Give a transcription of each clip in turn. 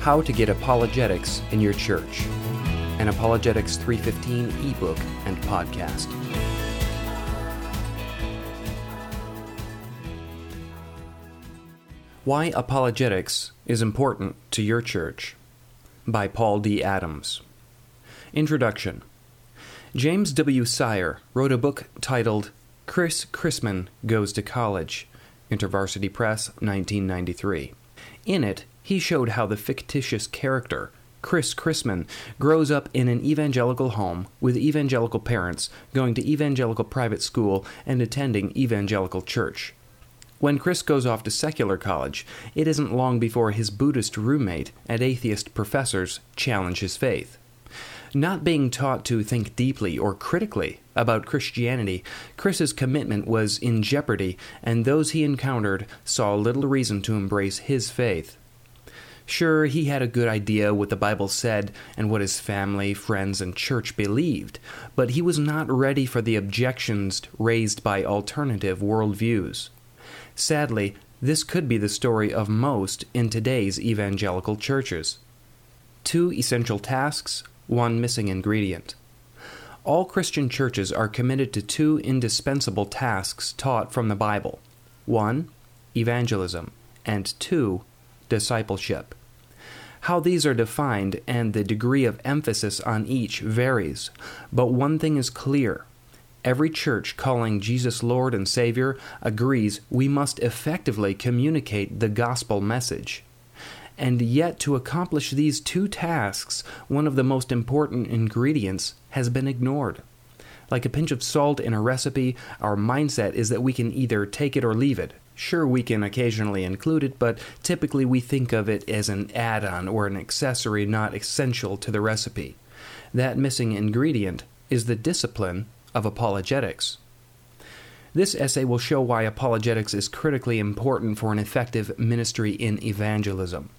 How to Get Apologetics in Your Church, an Apologetics 315 ebook and podcast. Why Apologetics is Important to Your Church by Paul D. Adams. Introduction James W. Sire wrote a book titled Chris Chrisman Goes to College, InterVarsity Press, 1993. In it, he showed how the fictitious character, Chris Chrisman, grows up in an evangelical home with evangelical parents, going to evangelical private school, and attending evangelical church. When Chris goes off to secular college, it isn't long before his Buddhist roommate and atheist professors challenge his faith. Not being taught to think deeply or critically about Christianity, Chris's commitment was in jeopardy, and those he encountered saw little reason to embrace his faith. Sure, he had a good idea what the Bible said and what his family, friends, and church believed, but he was not ready for the objections raised by alternative worldviews. Sadly, this could be the story of most in today's evangelical churches. Two essential tasks, one missing ingredient. All Christian churches are committed to two indispensable tasks taught from the Bible one, evangelism, and two, discipleship. How these are defined and the degree of emphasis on each varies, but one thing is clear. Every church calling Jesus Lord and Savior agrees we must effectively communicate the gospel message. And yet, to accomplish these two tasks, one of the most important ingredients has been ignored. Like a pinch of salt in a recipe, our mindset is that we can either take it or leave it. Sure, we can occasionally include it, but typically we think of it as an add on or an accessory not essential to the recipe. That missing ingredient is the discipline of apologetics. This essay will show why apologetics is critically important for an effective ministry in evangelism.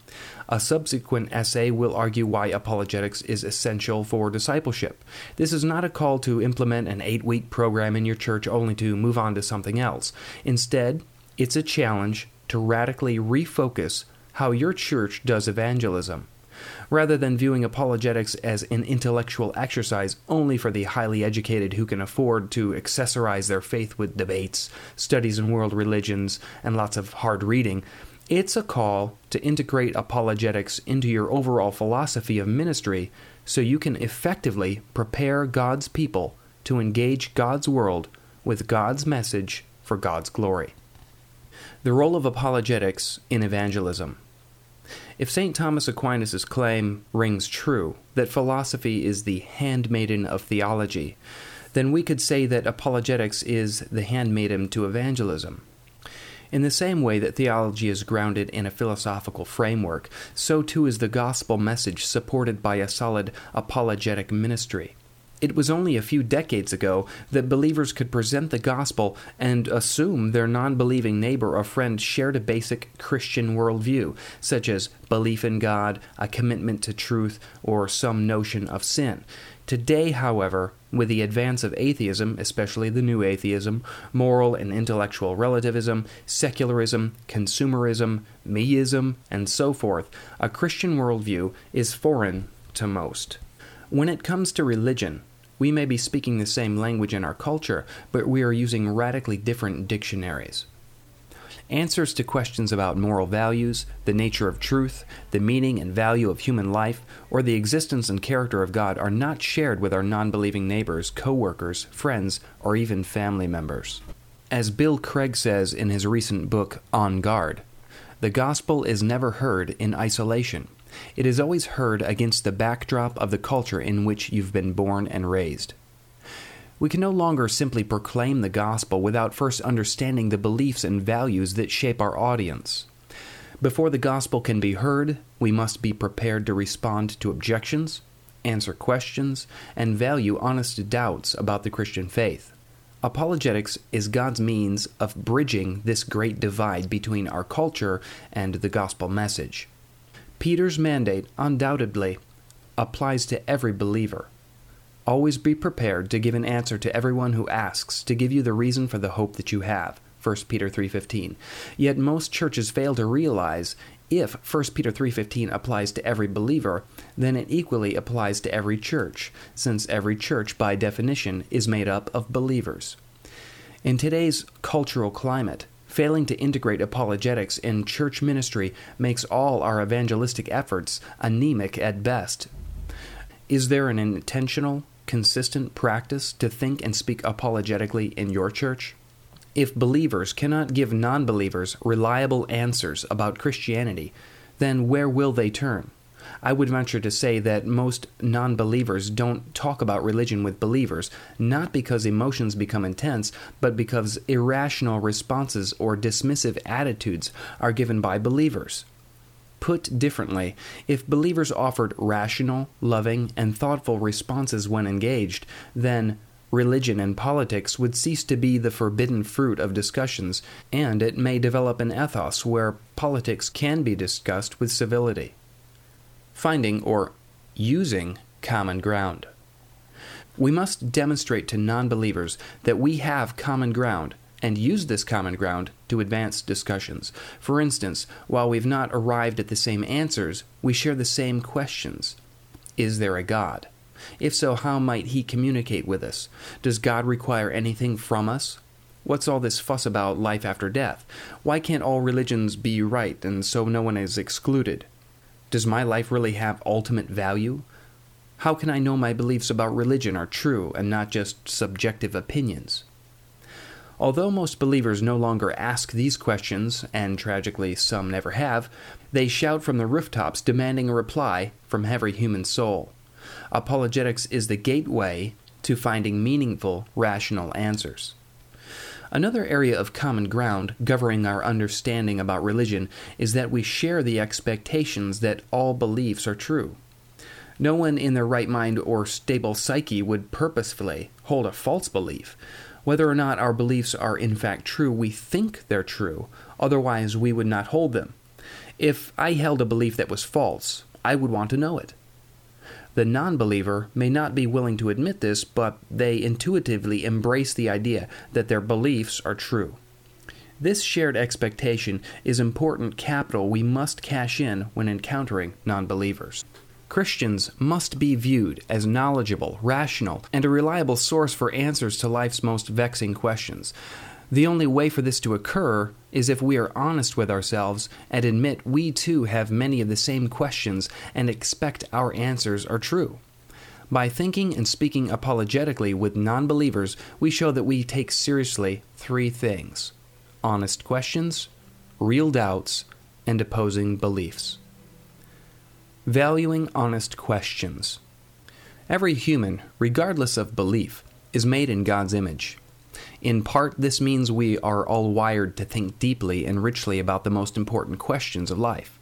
A subsequent essay will argue why apologetics is essential for discipleship. This is not a call to implement an eight week program in your church only to move on to something else. Instead, it's a challenge to radically refocus how your church does evangelism. Rather than viewing apologetics as an intellectual exercise only for the highly educated who can afford to accessorize their faith with debates, studies in world religions, and lots of hard reading, it's a call to integrate apologetics into your overall philosophy of ministry so you can effectively prepare God's people to engage God's world with God's message for God's glory. The role of apologetics in evangelism. If St. Thomas Aquinas' claim rings true, that philosophy is the handmaiden of theology, then we could say that apologetics is the handmaiden to evangelism. In the same way that theology is grounded in a philosophical framework, so too is the gospel message supported by a solid apologetic ministry. It was only a few decades ago that believers could present the gospel and assume their non believing neighbor or friend shared a basic Christian worldview, such as belief in God, a commitment to truth, or some notion of sin. Today, however, with the advance of atheism, especially the new atheism, moral and intellectual relativism, secularism, consumerism, meism, and so forth, a Christian worldview is foreign to most. When it comes to religion, we may be speaking the same language in our culture, but we are using radically different dictionaries. Answers to questions about moral values, the nature of truth, the meaning and value of human life, or the existence and character of God are not shared with our non believing neighbors, co workers, friends, or even family members. As Bill Craig says in his recent book, On Guard, the gospel is never heard in isolation. It is always heard against the backdrop of the culture in which you've been born and raised. We can no longer simply proclaim the gospel without first understanding the beliefs and values that shape our audience. Before the gospel can be heard, we must be prepared to respond to objections, answer questions, and value honest doubts about the Christian faith. Apologetics is God's means of bridging this great divide between our culture and the gospel message. Peter's mandate undoubtedly applies to every believer. Always be prepared to give an answer to everyone who asks to give you the reason for the hope that you have. 1 Peter 3:15. Yet most churches fail to realize If 1 Peter 3:15 applies to every believer, then it equally applies to every church, since every church by definition is made up of believers. In today's cultural climate, failing to integrate apologetics in church ministry makes all our evangelistic efforts anemic at best. Is there an intentional, consistent practice to think and speak apologetically in your church? If believers cannot give non believers reliable answers about Christianity, then where will they turn? I would venture to say that most non believers don't talk about religion with believers, not because emotions become intense, but because irrational responses or dismissive attitudes are given by believers. Put differently, if believers offered rational, loving, and thoughtful responses when engaged, then Religion and politics would cease to be the forbidden fruit of discussions, and it may develop an ethos where politics can be discussed with civility. Finding or using common ground. We must demonstrate to non believers that we have common ground and use this common ground to advance discussions. For instance, while we've not arrived at the same answers, we share the same questions. Is there a God? If so, how might He communicate with us? Does God require anything from us? What's all this fuss about life after death? Why can't all religions be right and so no one is excluded? Does my life really have ultimate value? How can I know my beliefs about religion are true and not just subjective opinions? Although most believers no longer ask these questions, and tragically some never have, they shout from the rooftops demanding a reply from every human soul. Apologetics is the gateway to finding meaningful, rational answers. Another area of common ground governing our understanding about religion is that we share the expectations that all beliefs are true. No one in their right mind or stable psyche would purposefully hold a false belief. Whether or not our beliefs are in fact true, we think they're true, otherwise, we would not hold them. If I held a belief that was false, I would want to know it. The non believer may not be willing to admit this, but they intuitively embrace the idea that their beliefs are true. This shared expectation is important capital we must cash in when encountering non believers. Christians must be viewed as knowledgeable, rational, and a reliable source for answers to life's most vexing questions. The only way for this to occur is if we are honest with ourselves and admit we too have many of the same questions and expect our answers are true. By thinking and speaking apologetically with non believers, we show that we take seriously three things honest questions, real doubts, and opposing beliefs. Valuing honest questions. Every human, regardless of belief, is made in God's image. In part, this means we are all wired to think deeply and richly about the most important questions of life.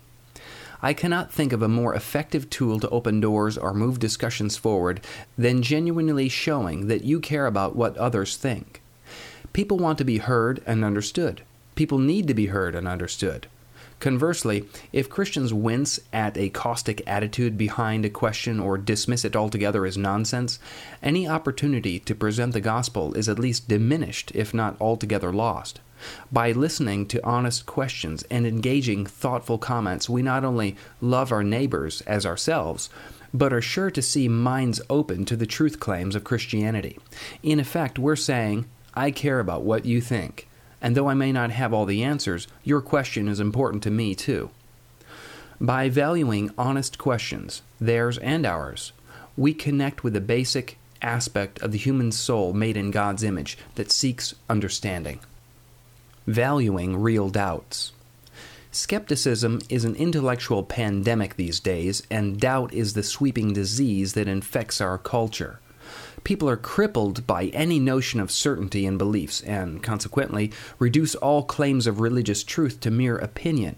I cannot think of a more effective tool to open doors or move discussions forward than genuinely showing that you care about what others think. People want to be heard and understood. People need to be heard and understood. Conversely, if Christians wince at a caustic attitude behind a question or dismiss it altogether as nonsense, any opportunity to present the gospel is at least diminished, if not altogether lost. By listening to honest questions and engaging thoughtful comments, we not only love our neighbors as ourselves, but are sure to see minds open to the truth claims of Christianity. In effect, we're saying, I care about what you think and though I may not have all the answers, your question is important to me too. By valuing honest questions, theirs and ours, we connect with the basic aspect of the human soul made in God's image that seeks understanding. Valuing real doubts. Skepticism is an intellectual pandemic these days, and doubt is the sweeping disease that infects our culture. People are crippled by any notion of certainty in beliefs, and consequently reduce all claims of religious truth to mere opinion.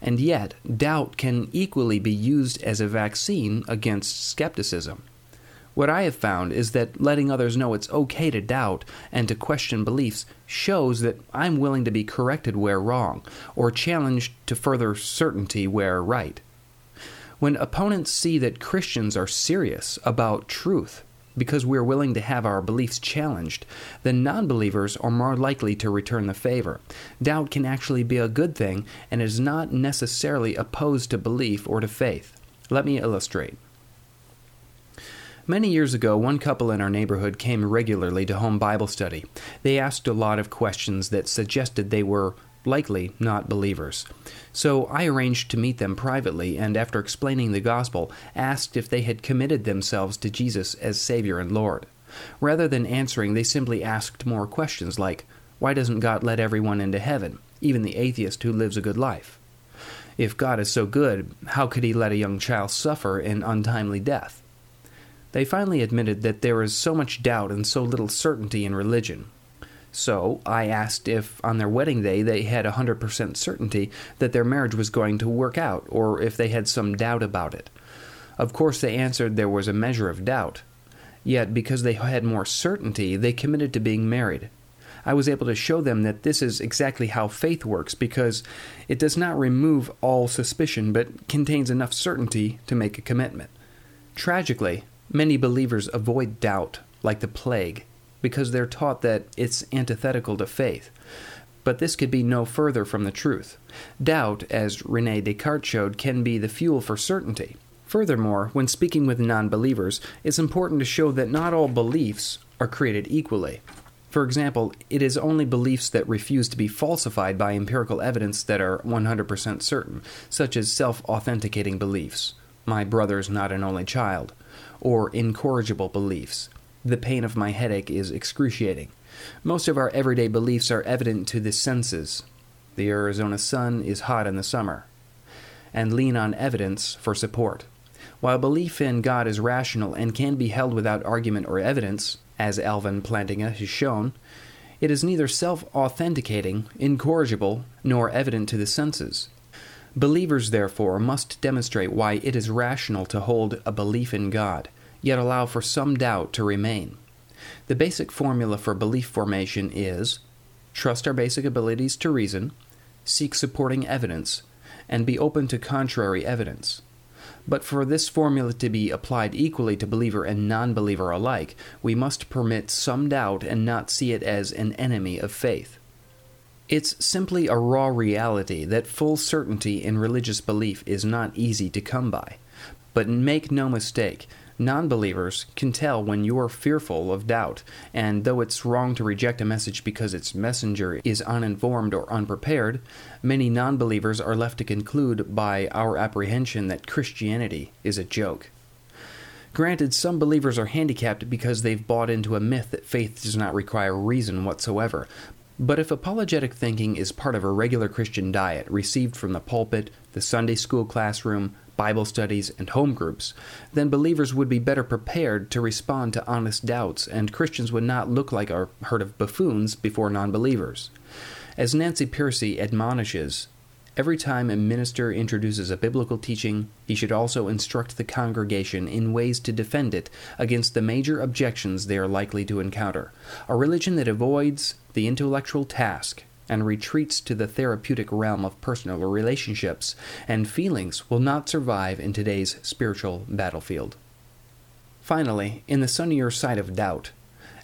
And yet, doubt can equally be used as a vaccine against skepticism. What I have found is that letting others know it's okay to doubt and to question beliefs shows that I'm willing to be corrected where wrong, or challenged to further certainty where right. When opponents see that Christians are serious about truth, because we're willing to have our beliefs challenged, then non believers are more likely to return the favor. Doubt can actually be a good thing and is not necessarily opposed to belief or to faith. Let me illustrate. Many years ago, one couple in our neighborhood came regularly to home Bible study. They asked a lot of questions that suggested they were likely not believers. So I arranged to meet them privately and, after explaining the gospel, asked if they had committed themselves to Jesus as Savior and Lord. Rather than answering, they simply asked more questions like, Why doesn't God let everyone into heaven, even the atheist who lives a good life? If God is so good, how could he let a young child suffer an untimely death? They finally admitted that there is so much doubt and so little certainty in religion, so I asked if on their wedding day they had a 100% certainty that their marriage was going to work out, or if they had some doubt about it. Of course, they answered there was a measure of doubt. Yet, because they had more certainty, they committed to being married. I was able to show them that this is exactly how faith works because it does not remove all suspicion but contains enough certainty to make a commitment. Tragically, many believers avoid doubt like the plague because they're taught that it's antithetical to faith. But this could be no further from the truth. Doubt, as Rene Descartes showed, can be the fuel for certainty. Furthermore, when speaking with non believers, it's important to show that not all beliefs are created equally. For example, it is only beliefs that refuse to be falsified by empirical evidence that are 100% certain, such as self authenticating beliefs, my brother's not an only child, or incorrigible beliefs, the pain of my headache is excruciating. Most of our everyday beliefs are evident to the senses. The Arizona sun is hot in the summer. And lean on evidence for support. While belief in God is rational and can be held without argument or evidence, as Alvin Plantinga has shown, it is neither self authenticating, incorrigible, nor evident to the senses. Believers, therefore, must demonstrate why it is rational to hold a belief in God yet allow for some doubt to remain. The basic formula for belief formation is trust our basic abilities to reason, seek supporting evidence, and be open to contrary evidence. But for this formula to be applied equally to believer and non believer alike, we must permit some doubt and not see it as an enemy of faith. It's simply a raw reality that full certainty in religious belief is not easy to come by. But make no mistake, Non believers can tell when you're fearful of doubt, and though it's wrong to reject a message because its messenger is uninformed or unprepared, many non believers are left to conclude by our apprehension that Christianity is a joke. Granted, some believers are handicapped because they've bought into a myth that faith does not require reason whatsoever. But if apologetic thinking is part of a regular Christian diet received from the pulpit, the Sunday school classroom, Bible studies, and home groups, then believers would be better prepared to respond to honest doubts, and Christians would not look like a herd of buffoons before non believers. As Nancy Pearcey admonishes, Every time a minister introduces a biblical teaching, he should also instruct the congregation in ways to defend it against the major objections they are likely to encounter. A religion that avoids the intellectual task and retreats to the therapeutic realm of personal relationships and feelings will not survive in today's spiritual battlefield. Finally, in the sunnier side of doubt,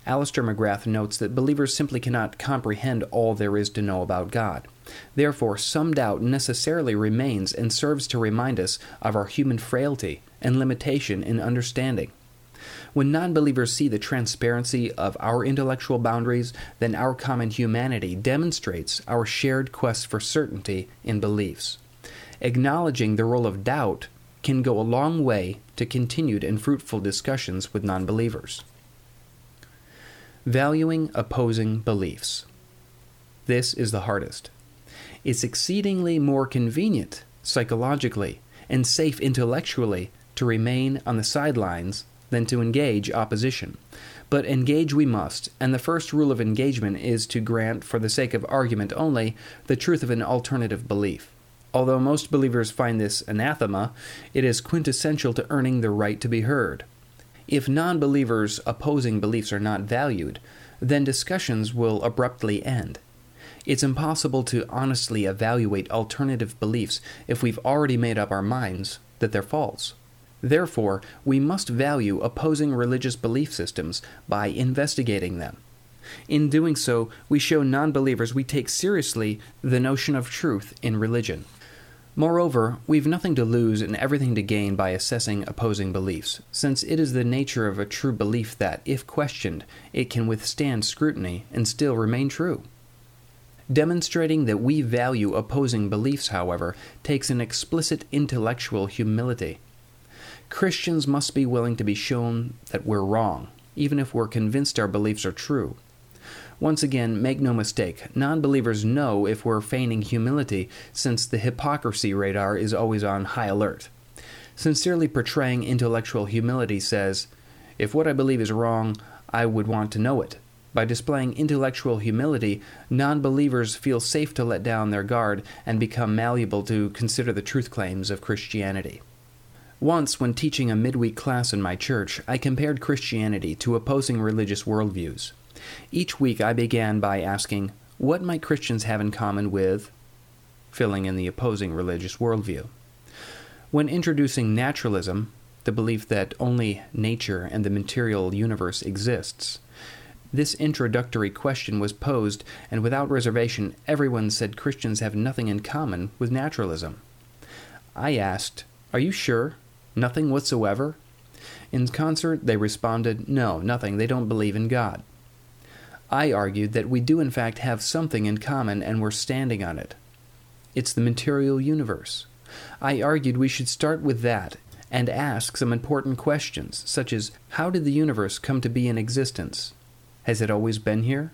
Alister McGrath notes that believers simply cannot comprehend all there is to know about God. Therefore, some doubt necessarily remains and serves to remind us of our human frailty and limitation in understanding. When non believers see the transparency of our intellectual boundaries, then our common humanity demonstrates our shared quest for certainty in beliefs. Acknowledging the role of doubt can go a long way to continued and fruitful discussions with non believers. Valuing opposing beliefs. This is the hardest. It's exceedingly more convenient psychologically and safe intellectually to remain on the sidelines than to engage opposition. But engage we must, and the first rule of engagement is to grant, for the sake of argument only, the truth of an alternative belief. Although most believers find this anathema, it is quintessential to earning the right to be heard. If non believers' opposing beliefs are not valued, then discussions will abruptly end. It's impossible to honestly evaluate alternative beliefs if we've already made up our minds that they're false. Therefore, we must value opposing religious belief systems by investigating them. In doing so, we show non believers we take seriously the notion of truth in religion. Moreover, we've nothing to lose and everything to gain by assessing opposing beliefs, since it is the nature of a true belief that, if questioned, it can withstand scrutiny and still remain true. Demonstrating that we value opposing beliefs, however, takes an explicit intellectual humility. Christians must be willing to be shown that we're wrong, even if we're convinced our beliefs are true. Once again, make no mistake, non believers know if we're feigning humility, since the hypocrisy radar is always on high alert. Sincerely portraying intellectual humility says, If what I believe is wrong, I would want to know it. By displaying intellectual humility, non believers feel safe to let down their guard and become malleable to consider the truth claims of Christianity. Once, when teaching a midweek class in my church, I compared Christianity to opposing religious worldviews. Each week I began by asking, What might Christians have in common with? filling in the opposing religious worldview. When introducing naturalism, the belief that only nature and the material universe exists, this introductory question was posed, and without reservation, everyone said Christians have nothing in common with naturalism. I asked, Are you sure? Nothing whatsoever? In concert, they responded, No, nothing. They don't believe in God. I argued that we do in fact have something in common and we're standing on it. It's the material universe. I argued we should start with that and ask some important questions, such as How did the universe come to be in existence? Has it always been here?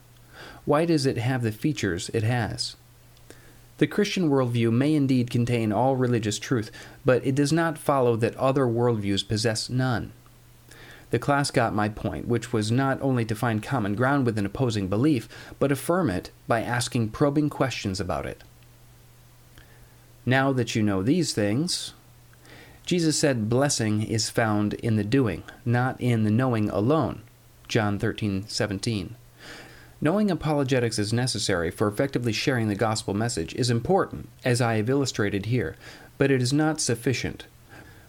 Why does it have the features it has? The Christian worldview may indeed contain all religious truth, but it does not follow that other worldviews possess none. The class got my point, which was not only to find common ground with an opposing belief, but affirm it by asking probing questions about it. Now that you know these things, Jesus said blessing is found in the doing, not in the knowing alone. John 13:17. Knowing apologetics is necessary for effectively sharing the gospel message is important, as I have illustrated here, but it is not sufficient.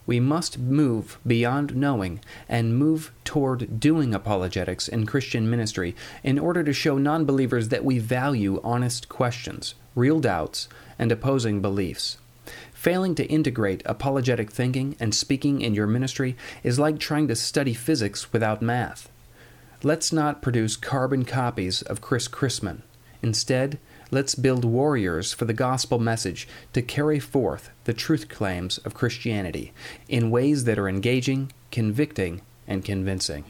We must move beyond knowing and move toward doing apologetics in Christian ministry in order to show non believers that we value honest questions, real doubts, and opposing beliefs. Failing to integrate apologetic thinking and speaking in your ministry is like trying to study physics without math. Let's not produce carbon copies of Chris Chrisman. Instead, Let's build warriors for the gospel message to carry forth the truth claims of Christianity in ways that are engaging, convicting, and convincing.